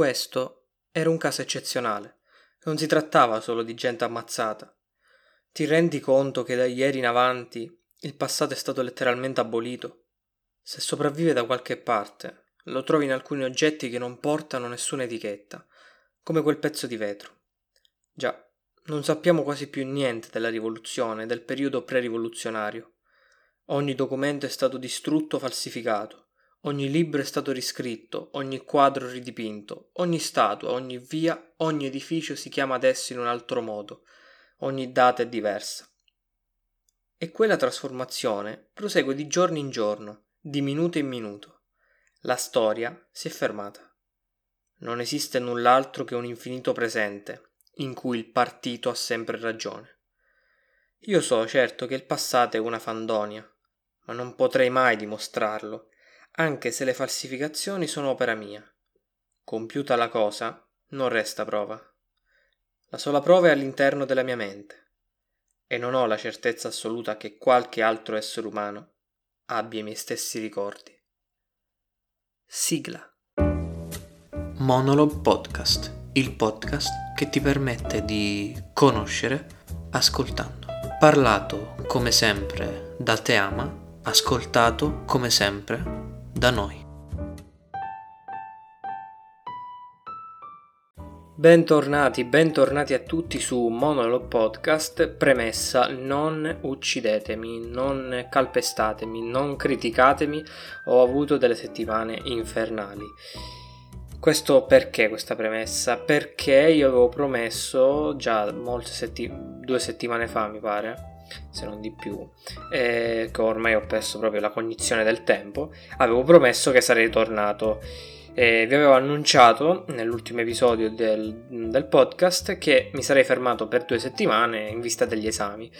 Questo era un caso eccezionale. Non si trattava solo di gente ammazzata. Ti rendi conto che da ieri in avanti il passato è stato letteralmente abolito? Se sopravvive da qualche parte, lo trovi in alcuni oggetti che non portano nessuna etichetta, come quel pezzo di vetro. Già, non sappiamo quasi più niente della rivoluzione, del periodo pre-rivoluzionario. Ogni documento è stato distrutto o falsificato, ogni libro è stato riscritto, ogni quadro ridipinto, ogni statua, ogni via, ogni edificio si chiama adesso in un altro modo, ogni data è diversa. E quella trasformazione prosegue di giorno in giorno, di minuto in minuto. La storia si è fermata. Non esiste null'altro che un infinito presente, in cui il partito ha sempre ragione. Io so certo che il passato è una fandonia, ma non potrei mai dimostrarlo, anche se le falsificazioni sono opera mia. Compiuta la cosa, non resta prova. La sola prova è all'interno della mia mente, e non ho la certezza assoluta che qualche altro essere umano abbia i miei stessi ricordi. Sigla. Monologue Podcast, il podcast che ti permette di conoscere ascoltando. Parlato come sempre da Te Ama, ascoltato come sempre da noi. Bentornati, bentornati a tutti su Monologue Podcast. Premessa: non uccidetemi, non calpestatemi, non criticatemi. Ho avuto delle settimane infernali. Questo perché questa premessa? Perché io avevo promesso già molte settimane, due settimane fa, mi pare, se non di più, eh, che ormai ho perso proprio la cognizione del tempo. Avevo promesso che sarei tornato eh, vi avevo annunciato nell'ultimo episodio del, del, podcast che mi sarei fermato per due settimane in vista degli esami.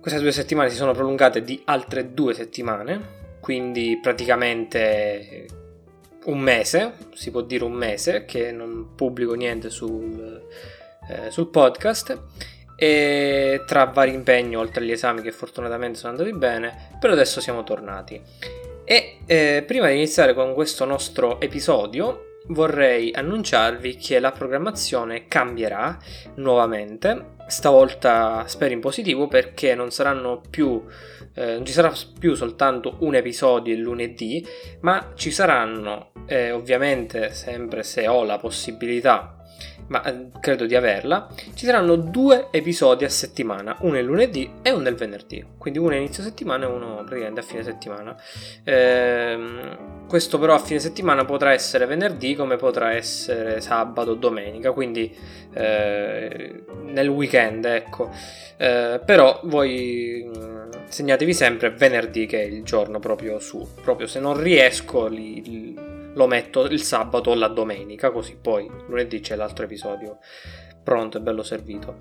Queste due settimane si sono prolungate di altre due settimane, quindi praticamente un mese, si può dire un mese, che non pubblico niente sul, eh, sul podcast e tra vari impegni oltre agli esami che fortunatamente sono andati bene, per adesso siamo tornati. E eh, prima di iniziare con questo nostro episodio vorrei annunciarvi che la programmazione cambierà nuovamente, stavolta spero in positivo perché non saranno più eh, non ci sarà più soltanto un episodio il lunedì, ma ci saranno eh, ovviamente sempre se ho la possibilità ma eh, credo di averla, ci saranno due episodi a settimana, uno il lunedì e uno il venerdì, quindi uno inizio settimana e uno praticamente a fine settimana. Ehm, questo però a fine settimana potrà essere venerdì come potrà essere sabato o domenica, quindi eh, nel weekend, ecco. Eh, però voi mm, segnatevi sempre venerdì che è il giorno proprio su, proprio se non riesco li, li lo metto il sabato o la domenica, così poi lunedì c'è l'altro episodio pronto e bello servito.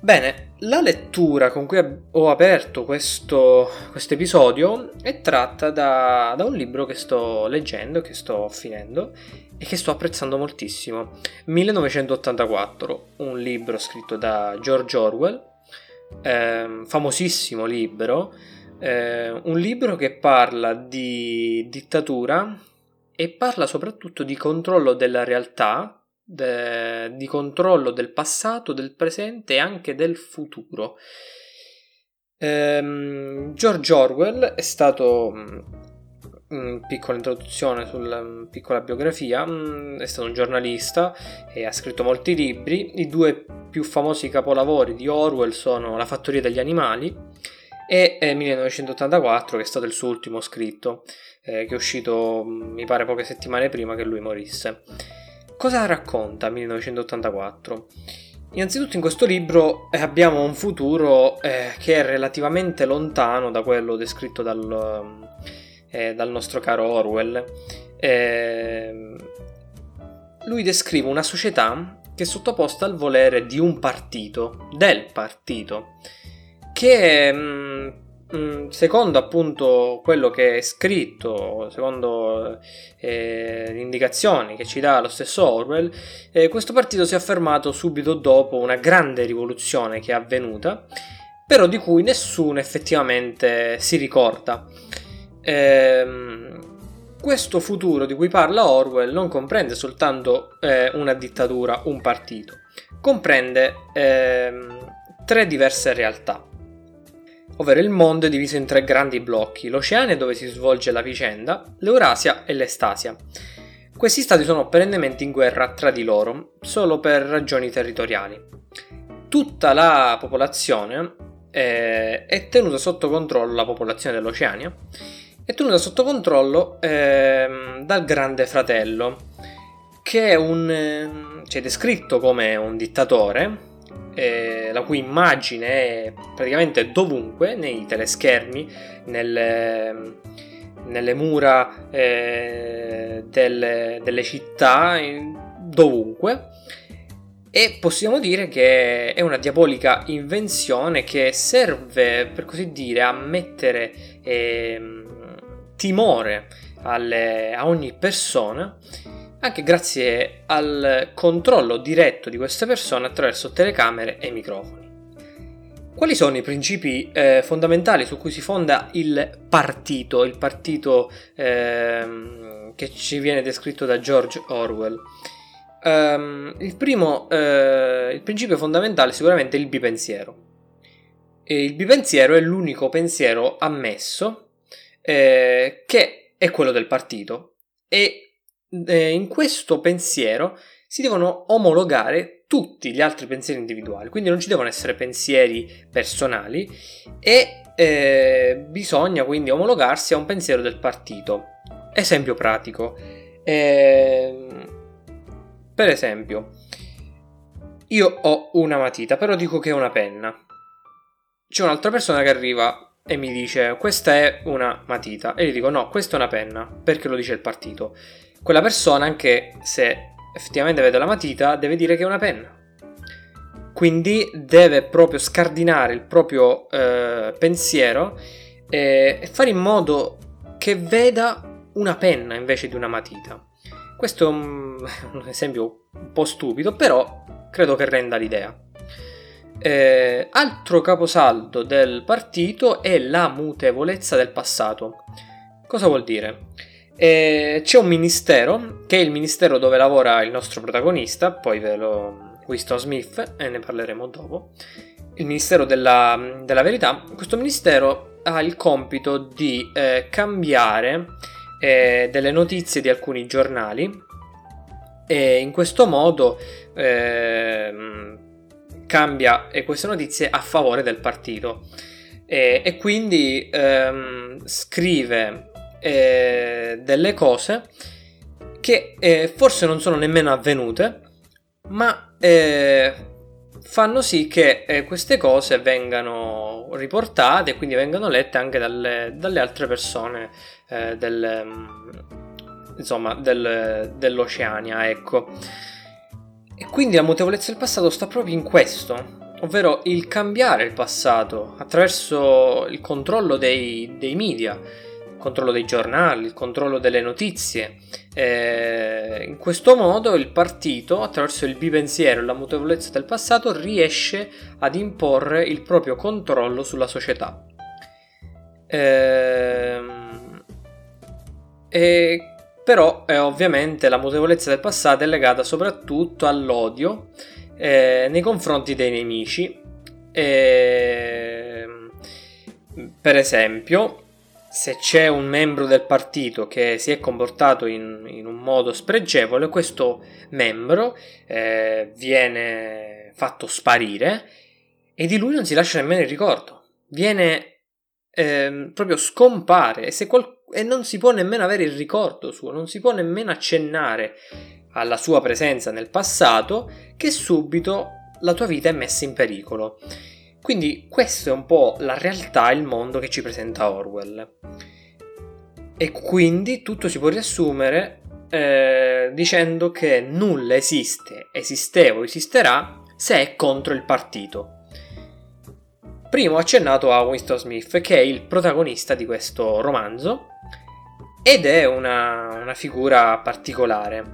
Bene, la lettura con cui ho aperto questo episodio è tratta da, da, un libro che sto leggendo, che sto finendo e che sto apprezzando moltissimo. 1984, un libro scritto da George Orwell, eh, famosissimo libro, eh, un libro che parla di dittatura e parla soprattutto di controllo della realtà, de, di controllo del passato, del presente e anche del futuro. Ehm, George Orwell è stato mm, piccola introduzione sulla mm, piccola biografia, mm, è stato un giornalista e ha scritto molti libri. I due più famosi capolavori di Orwell sono La fattoria degli animali e 1984 che è stato il suo ultimo scritto eh, che è uscito mi pare poche settimane prima che lui morisse. Cosa racconta 1984? Innanzitutto in questo libro eh, abbiamo un futuro eh, che è relativamente lontano da quello descritto dal, eh, dal nostro caro Orwell. Ehm, lui descrive una società che è sottoposta al volere di un partito, del partito, che mh, mm, Mm, secondo appunto quello che è scritto, secondo eh, le indicazioni che ci dà lo stesso Orwell, eh, questo partito si è affermato subito dopo una grande rivoluzione che è avvenuta, però di cui nessuno effettivamente si ricorda. Eh, questo futuro di cui parla Orwell non comprende soltanto eh, una dittatura, un partito, comprende ehm, tre diverse realtà, ovvero il mondo è diviso in tre grandi blocchi, l'Oceania dove si svolge la vicenda, l'Eurasia e l'Estasia. Questi stati sono perennemente in guerra tra di loro, solo per ragioni territoriali. Tutta la popolazione eh, è tenuta sotto controllo, la popolazione dell'Oceania, è tenuta sotto controllo eh, dal Grande Fratello, che è un, eh, cioè descritto come un dittatore, eh, la cui immagine è praticamente dovunque, nei teleschermi, nelle, nelle mura eh, delle, delle città, dovunque. E possiamo dire che è una diabolica invenzione che serve, per così dire, a mettere eh, timore alle, a ogni persona, anche grazie al controllo diretto di queste persone attraverso telecamere e microfoni. Quali sono i principi eh, fondamentali su cui si fonda il partito, il partito eh, che ci viene descritto da George Orwell? Um, il primo, uh, il principio fondamentale è sicuramente il bipensiero. E il bipensiero è l'unico pensiero ammesso eh, che è quello del partito e eh, in questo pensiero si devono omologare tutti gli altri pensieri individuali, quindi non ci devono essere pensieri personali e eh, bisogna quindi omologarsi a un pensiero del partito. Esempio pratico. Eh, per esempio, io ho una matita, però dico che è una penna. C'è un'altra persona che arriva e mi dice questa è una matita e gli dico no, questa è una penna, perché lo dice il partito. Quella persona, anche se effettivamente vede la matita, deve dire che è una penna. Quindi deve proprio scardinare il proprio eh, pensiero e, fare in modo che veda una penna invece di una matita. Questo è un, un esempio un po' stupido, però credo che renda l'idea. Eh, altro caposaldo del partito è la mutevolezza del passato. Cosa vuol dire? Eh, c'è un ministero, che è il ministero dove lavora il nostro protagonista, poi ve lo... Winston Smith, e ne parleremo dopo. Il ministero della, della verità. Questo ministero ha il compito di eh, cambiare eh, delle notizie di alcuni giornali e in questo modo eh, cambia queste notizie a favore del partito e, e quindi ehm, scrive eh, delle cose che eh, forse non sono nemmeno avvenute ma eh, fanno sì che eh, queste cose vengano riportate e quindi vengano lette anche dalle, dalle altre persone eh, del, mm, insomma, del, dell'Oceania, ecco. E quindi la mutevolezza del passato sta proprio in questo, ovvero il cambiare il passato attraverso il controllo dei, dei media, controllo dei giornali, il controllo delle notizie. Eh, in questo modo il partito, attraverso il bipensiero e la mutevolezza del passato, riesce ad imporre il proprio controllo sulla società. Eh, e però eh, ovviamente la mutevolezza del passato è legata soprattutto all'odio eh, nei confronti dei nemici. E, per esempio, se c'è un membro del partito che si è comportato in, in un modo spregevole, questo membro eh, viene fatto sparire e di lui non si lascia nemmeno il ricordo. Viene eh, proprio scompare e, qual- e non si può nemmeno avere il ricordo suo, non si può nemmeno accennare alla sua presenza nel passato che subito la tua vita è messa in pericolo. Quindi questo è un po' la realtà, il mondo che ci presenta Orwell. E quindi tutto si può riassumere eh, dicendo che nulla esiste, esisteva o esisterà se è contro il partito. Primo accennato a Winston Smith, che è il protagonista di questo romanzo, ed è una, una figura particolare.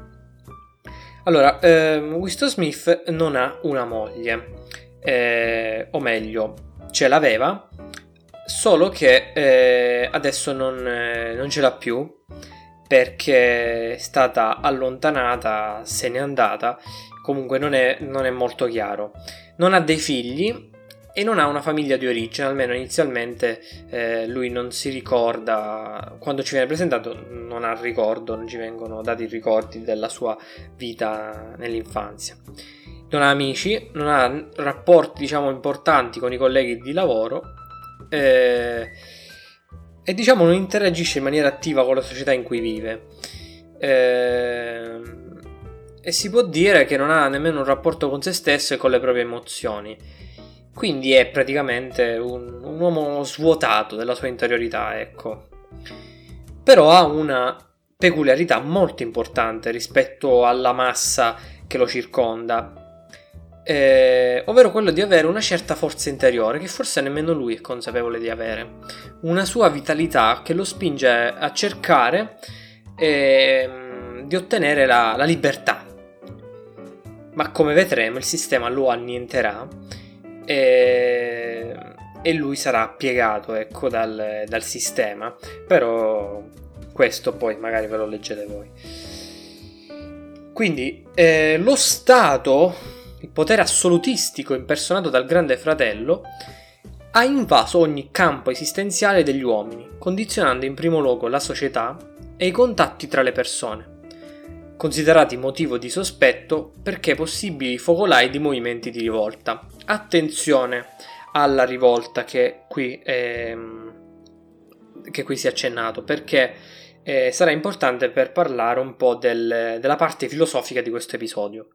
Allora, ehm, Winston Smith non ha una moglie, eh, o meglio, ce l'aveva, solo che eh, adesso non, eh, non, ce l'ha più perché è stata allontanata, se n'è andata, comunque non è, non è molto chiaro. Non ha dei figli e non ha una famiglia di origine, almeno inizialmente eh, lui non si ricorda, quando ci viene presentato non ha ricordo, non ci vengono dati ricordi della sua vita nell'infanzia. Non ha amici, non ha rapporti diciamo importanti con i colleghi di lavoro eh, e diciamo non interagisce in maniera attiva con la società in cui vive. Eh, e si può dire che non ha nemmeno un rapporto con se stesso e con le proprie emozioni quindi è praticamente un, un uomo svuotato della sua interiorità, ecco. Però ha una peculiarità molto importante rispetto alla massa che lo circonda, eh, ovvero quello di avere una certa forza interiore che forse nemmeno lui è consapevole di avere, una sua vitalità che lo spinge a cercare eh, di ottenere la, la libertà. Ma come vedremo il sistema lo annienterà e, e lui sarà piegato ecco, dal, dal sistema. Però questo poi magari ve lo leggete voi. Quindi eh, lo Stato, il potere assolutistico impersonato dal Grande Fratello, ha invaso ogni campo esistenziale degli uomini, condizionando in primo luogo la società e i contatti tra le persone, considerati motivo di sospetto perché possibili focolai di movimenti di rivolta, attenzione alla rivolta che qui, è, che qui si è accennato perché eh, sarà importante per parlare un po' del, della parte filosofica di questo episodio.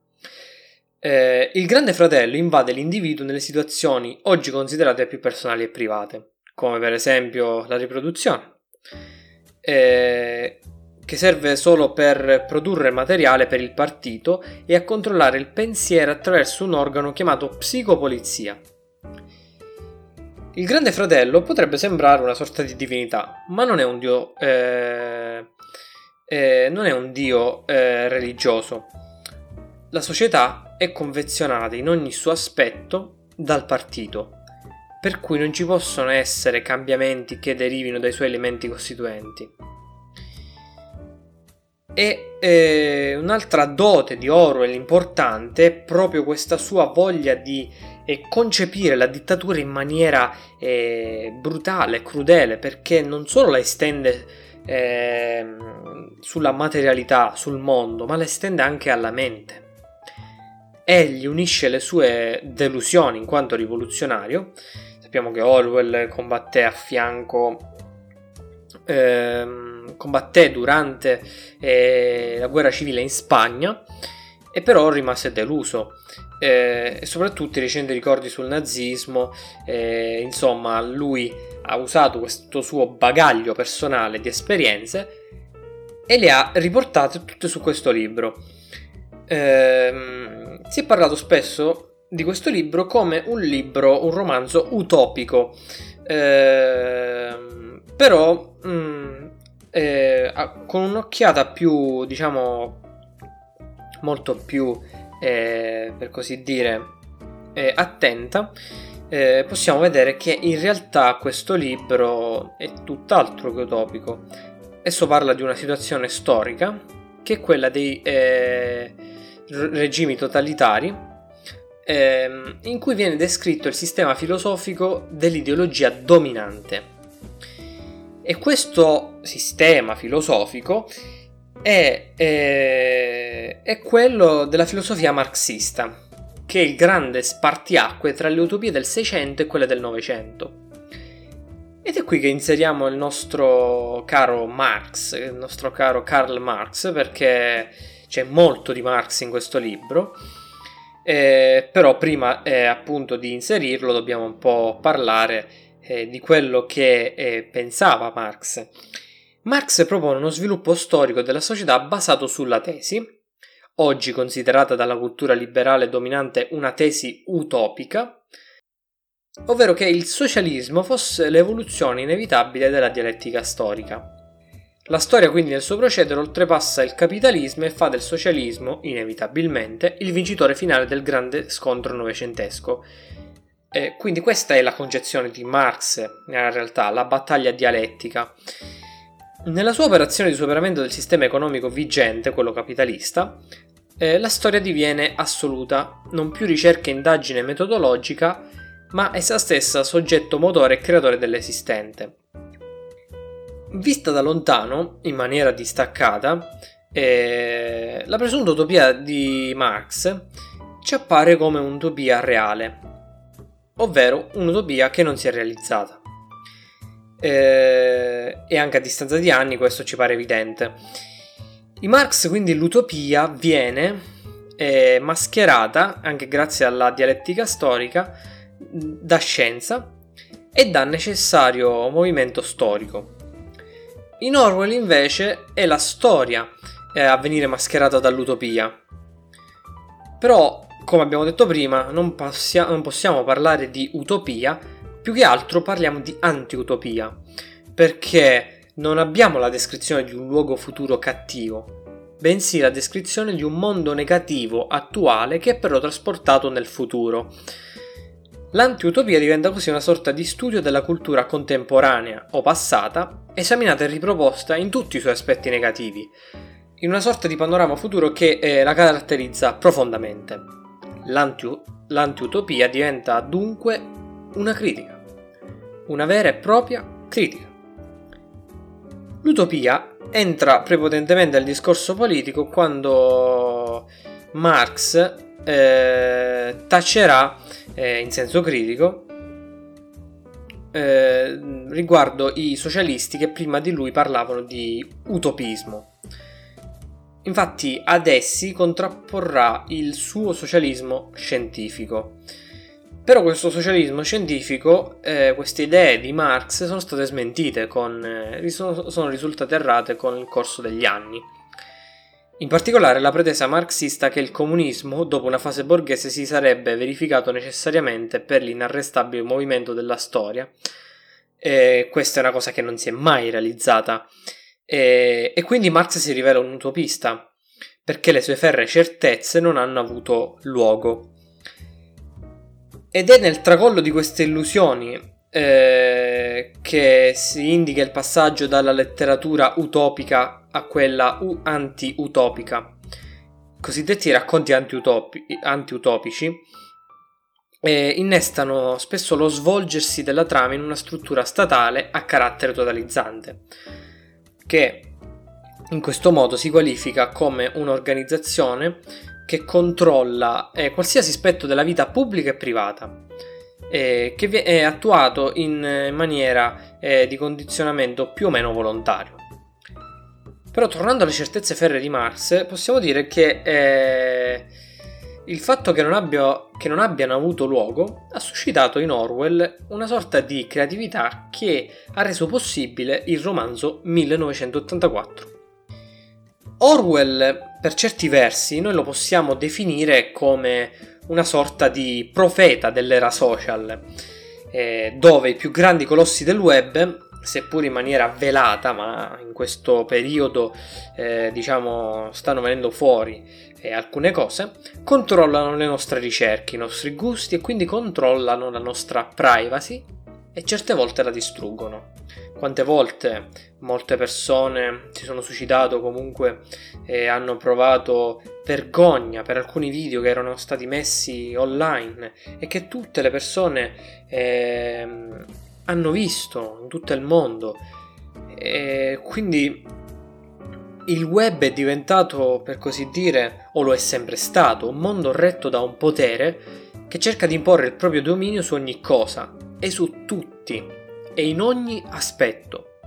Eh, il Grande Fratello invade l'individuo nelle situazioni oggi considerate più personali e private, come per esempio la riproduzione, eh, che serve solo per produrre materiale per il partito e a controllare il pensiero attraverso un organo chiamato psicopolizia. Il Grande Fratello potrebbe sembrare una sorta di divinità, ma non è un dio, eh, eh, non è un dio eh, religioso. La società è convenzionata in ogni suo aspetto dal partito, per cui non ci possono essere cambiamenti che derivino dai suoi elementi costituenti. E eh, un'altra dote di Orwell importante è proprio questa sua voglia di eh, concepire la dittatura in maniera eh, brutale, crudele, perché non solo la estende ehm, sulla materialità, sul mondo, ma la estende anche alla mente. Egli unisce le sue delusioni in quanto rivoluzionario. Sappiamo che Orwell combatté a fianco ehm, combatté durante eh, la guerra civile in Spagna e però rimase deluso. Eh, e soprattutto i recenti ricordi sul nazismo, eh, insomma, lui ha usato questo suo bagaglio personale di esperienze e le ha riportate tutte su questo libro. Eh, si è parlato spesso di questo libro come un libro, un romanzo utopico, eh, però mh, mm, eh, con un'occhiata più, diciamo, molto più, eh, per così dire, eh, attenta, eh, possiamo vedere che in realtà questo libro è tutt'altro che utopico. Esso parla di una situazione storica, che è quella dei eh, regimi totalitari, ehm, in cui viene descritto il sistema filosofico dell'ideologia dominante. E questo sistema filosofico è, è, è quello della filosofia marxista, che è il grande spartiacque tra le utopie del Seicento e quelle del Novecento. Ed è qui che inseriamo il nostro caro Marx, il nostro caro Karl Marx, perché c'è molto di Marx in questo libro. Eh, però prima eh, appunto di inserirlo dobbiamo un po' parlare eh, di quello che eh, pensava Marx. Marx propone uno sviluppo storico della società basato sulla tesi, oggi considerata dalla cultura liberale dominante una tesi utopica, ovvero che il socialismo fosse l'evoluzione inevitabile della dialettica storica. La storia quindi nel suo procedere oltrepassa il capitalismo e fa del socialismo, inevitabilmente, il vincitore finale del grande scontro novecentesco, eh, quindi questa è la concezione di Marx nella realtà, la battaglia dialettica. Nella sua operazione di superamento del sistema economico vigente, quello capitalista, eh, la storia diviene assoluta, non più ricerca e indagine metodologica, ma essa stessa soggetto motore e creatore dell'esistente. Vista da lontano, in maniera distaccata, eh, la presunta utopia di Marx ci appare come un'utopia reale, ovvero un'utopia che non si è realizzata. Eh, e anche a distanza di anni questo ci pare evidente. In Marx quindi l'utopia viene eh, mascherata, anche grazie alla dialettica storica, da scienza e da necessario movimento storico. In Orwell invece è la storia eh, a venire mascherata dall'utopia. Però, come abbiamo detto prima, non, passia- non possiamo parlare di utopia, più che altro parliamo di anti-utopia, perché non abbiamo la descrizione di un luogo futuro cattivo, bensì la descrizione di un mondo negativo attuale che è però trasportato nel futuro. L'antiutopia diventa così una sorta di studio della cultura contemporanea o passata, esaminata e riproposta in tutti i suoi aspetti negativi, in una sorta di panorama futuro che eh, la caratterizza profondamente. L'anti- l'antiutopia diventa dunque una critica, una vera e propria critica. L'utopia entra prepotentemente nel discorso politico quando Marx eh, tacerà eh, in senso critico eh, riguardo i socialisti che prima di lui parlavano di utopismo. Infatti ad essi contrapporrà il suo socialismo scientifico. Però questo socialismo scientifico, eh, queste idee di Marx sono state smentite, con, eh, sono risultate errate con il corso degli anni. In particolare la pretesa marxista che il comunismo, dopo una fase borghese, si sarebbe verificato necessariamente per l'inarrestabile movimento della storia. E questa è una cosa che non si è mai realizzata. E, e quindi Marx si rivela un utopista, perché le sue ferre certezze non hanno avuto luogo. Ed è nel tracollo di queste illusioni eh, che si indica il passaggio dalla letteratura utopica a quella anti-utopica. Cosiddetti racconti anti-utopici eh, innestano spesso lo svolgersi della trama in una struttura statale a carattere totalizzante, che in questo modo si qualifica come un'organizzazione che controlla eh, qualsiasi aspetto della vita pubblica e privata, eh, che è attuato in maniera eh, di condizionamento più o meno volontario. Però tornando alle certezze ferre di Marx, possiamo dire che eh, il fatto che non, abbia, che non, abbiano avuto luogo ha suscitato in Orwell una sorta di creatività che ha reso possibile il romanzo 1984. Orwell, per certi versi, noi lo possiamo definire come una sorta di profeta dell'era social, eh, dove i più grandi colossi del web seppur in maniera velata, ma in questo periodo eh, diciamo stanno venendo fuori eh, alcune cose, controllano le nostre ricerche, i nostri gusti e quindi controllano la nostra privacy e certe volte la distruggono. Quante volte molte persone si sono suicidato o comunque eh, hanno provato vergogna per alcuni video che erano stati messi online e che tutte le persone eh, hanno visto in tutto il mondo. E quindi il web è diventato, per così dire, o lo è sempre stato, un mondo retto da un potere che cerca di imporre il proprio dominio su ogni cosa e su tutti e in ogni aspetto.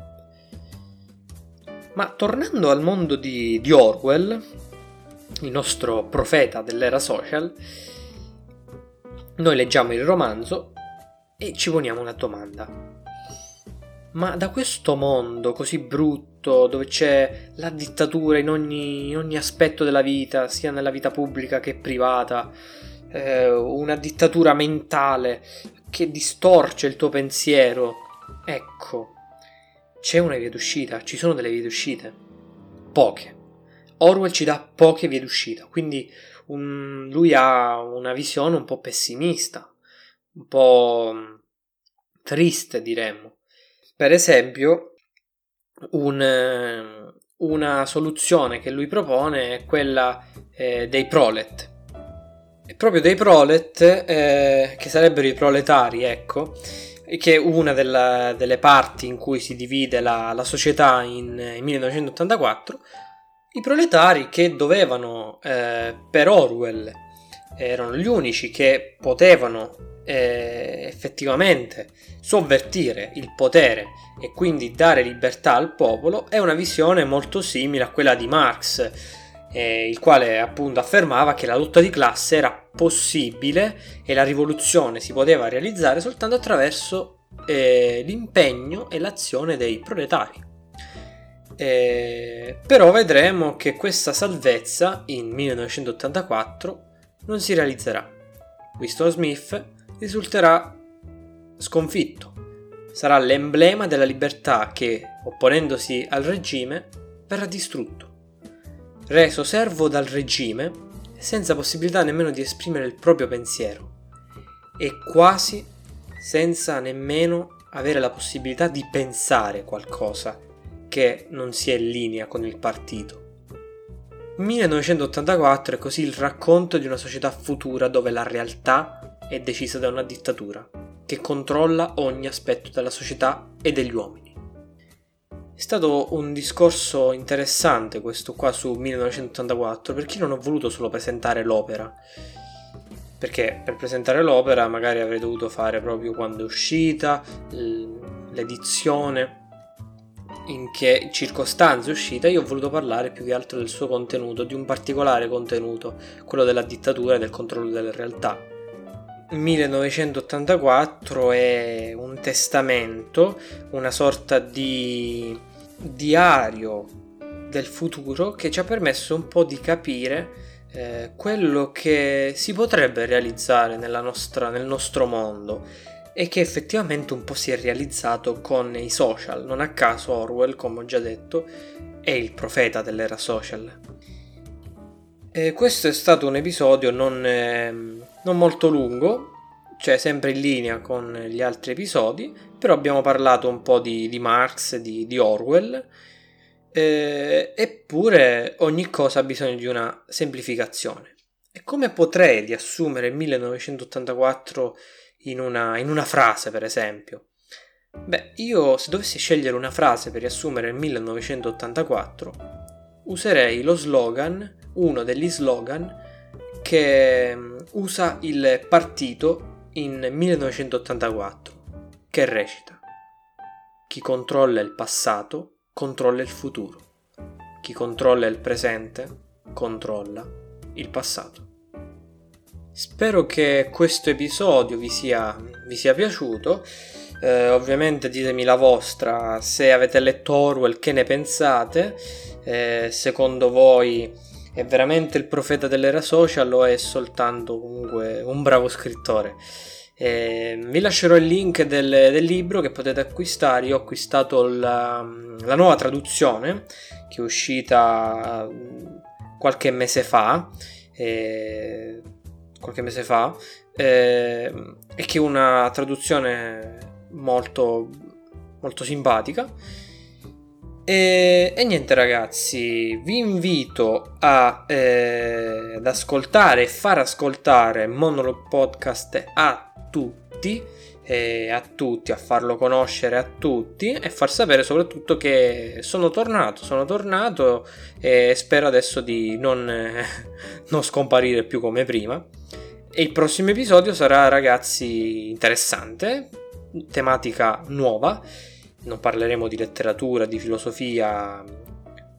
Ma tornando al mondo di, di Orwell, il nostro profeta dell'era social, noi leggiamo il romanzo e ci poniamo una domanda. Ma da questo mondo così brutto, dove c'è la dittatura in ogni, in ogni aspetto della vita, sia nella vita pubblica che privata, eh, una dittatura mentale che distorce il tuo pensiero, ecco, c'è una via d'uscita, ci sono delle vie d'uscite. Poche. Orwell ci dà poche vie d'uscita, quindi un, lui ha una visione un po' pessimista un po' triste, diremmo. Per esempio, un, una soluzione che lui propone è quella eh, dei prolet. Proprio dei prolet, eh, che sarebbero i proletari, ecco, che è una della, delle parti in cui si divide la, la società in, in, 1984, i proletari che dovevano, eh, per Orwell, erano gli unici che potevano eh, effettivamente sovvertire il potere e quindi dare libertà al popolo, è una visione molto simile a quella di Marx, eh, il quale appunto affermava che la lotta di classe era possibile e la rivoluzione si poteva realizzare soltanto attraverso eh, l'impegno e l'azione dei proletari. Eh, però vedremo che questa salvezza in 1984 non si realizzerà. Winston Smith risulterà sconfitto. Sarà l'emblema della libertà che, opponendosi al regime, verrà distrutto. Reso servo dal regime, senza possibilità nemmeno di esprimere il proprio pensiero e quasi senza nemmeno avere la possibilità di pensare qualcosa che non sia in linea con il partito. 1984 è così il racconto di una società futura dove la realtà è decisa da una dittatura che controlla ogni aspetto della società e degli uomini. È stato un discorso interessante questo qua su 1984 perché io non ho voluto solo presentare l'opera, perché per presentare l'opera magari avrei dovuto fare proprio quando è uscita, l'edizione, in che circostanze è uscita, io ho voluto parlare più che altro del suo contenuto, di un particolare contenuto, quello della dittatura e del controllo delle realtà. 1984 è un testamento, una sorta di diario del futuro che ci ha permesso un po' di capire eh, quello che si potrebbe realizzare nostra, nel nostro mondo e che effettivamente un po' si è realizzato con i social. Non a caso Orwell, come ho già detto, è il profeta dell'era social. E questo è stato un episodio non, eh, non molto lungo, cioè sempre in linea con gli altri episodi, però abbiamo parlato un po' di, di Marx, di, di Orwell, eh, eppure ogni cosa ha bisogno di una semplificazione. E come potrei riassumere 1984 in una, in una frase, per esempio. Beh, io se dovessi scegliere una frase per riassumere il 1984, userei lo slogan, uno degli slogan che mm, usa il partito in 1984, che recita Chi controlla il passato controlla il futuro, chi controlla il presente controlla il passato. Spero che questo episodio vi sia, vi sia piaciuto. Eh, ovviamente ditemi la vostra, se avete letto Orwell, che ne pensate. Eh, secondo voi è veramente il profeta dell'era social o è soltanto comunque un bravo scrittore? Eh, vi lascerò il link del, del, libro che potete acquistare. Io ho acquistato la, la nuova traduzione che è uscita qualche mese fa. Eh, qualche mese fa eh, e che è una traduzione molto, molto simpatica. E, e, niente ragazzi, vi invito a, eh, ad ascoltare e far ascoltare Monologue Podcast a tutti, eh, a tutti, a farlo conoscere a tutti e far sapere soprattutto che sono tornato, sono tornato e spero adesso di non, non scomparire più come prima. E il prossimo episodio sarà, ragazzi, interessante, tematica nuova. Non parleremo di letteratura, di filosofia,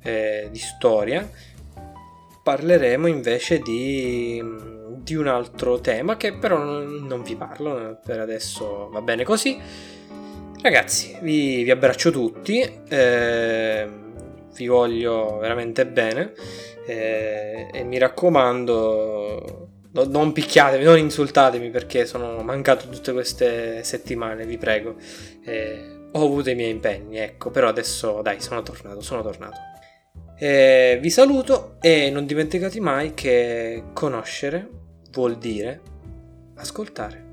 eh, di storia. Parleremo invece di, di, un altro tema che però non, vi parlo, per adesso va bene così. Ragazzi, vi, vi abbraccio tutti, eh, vi voglio veramente bene eh, e mi raccomando No, non picchiatemi, non insultatemi perché sono mancato tutte queste settimane, vi prego. Eh, ho avuto i miei impegni, ecco, però adesso dai, sono tornato, sono tornato. Eh, vi saluto e non dimenticate mai che conoscere vuol dire ascoltare.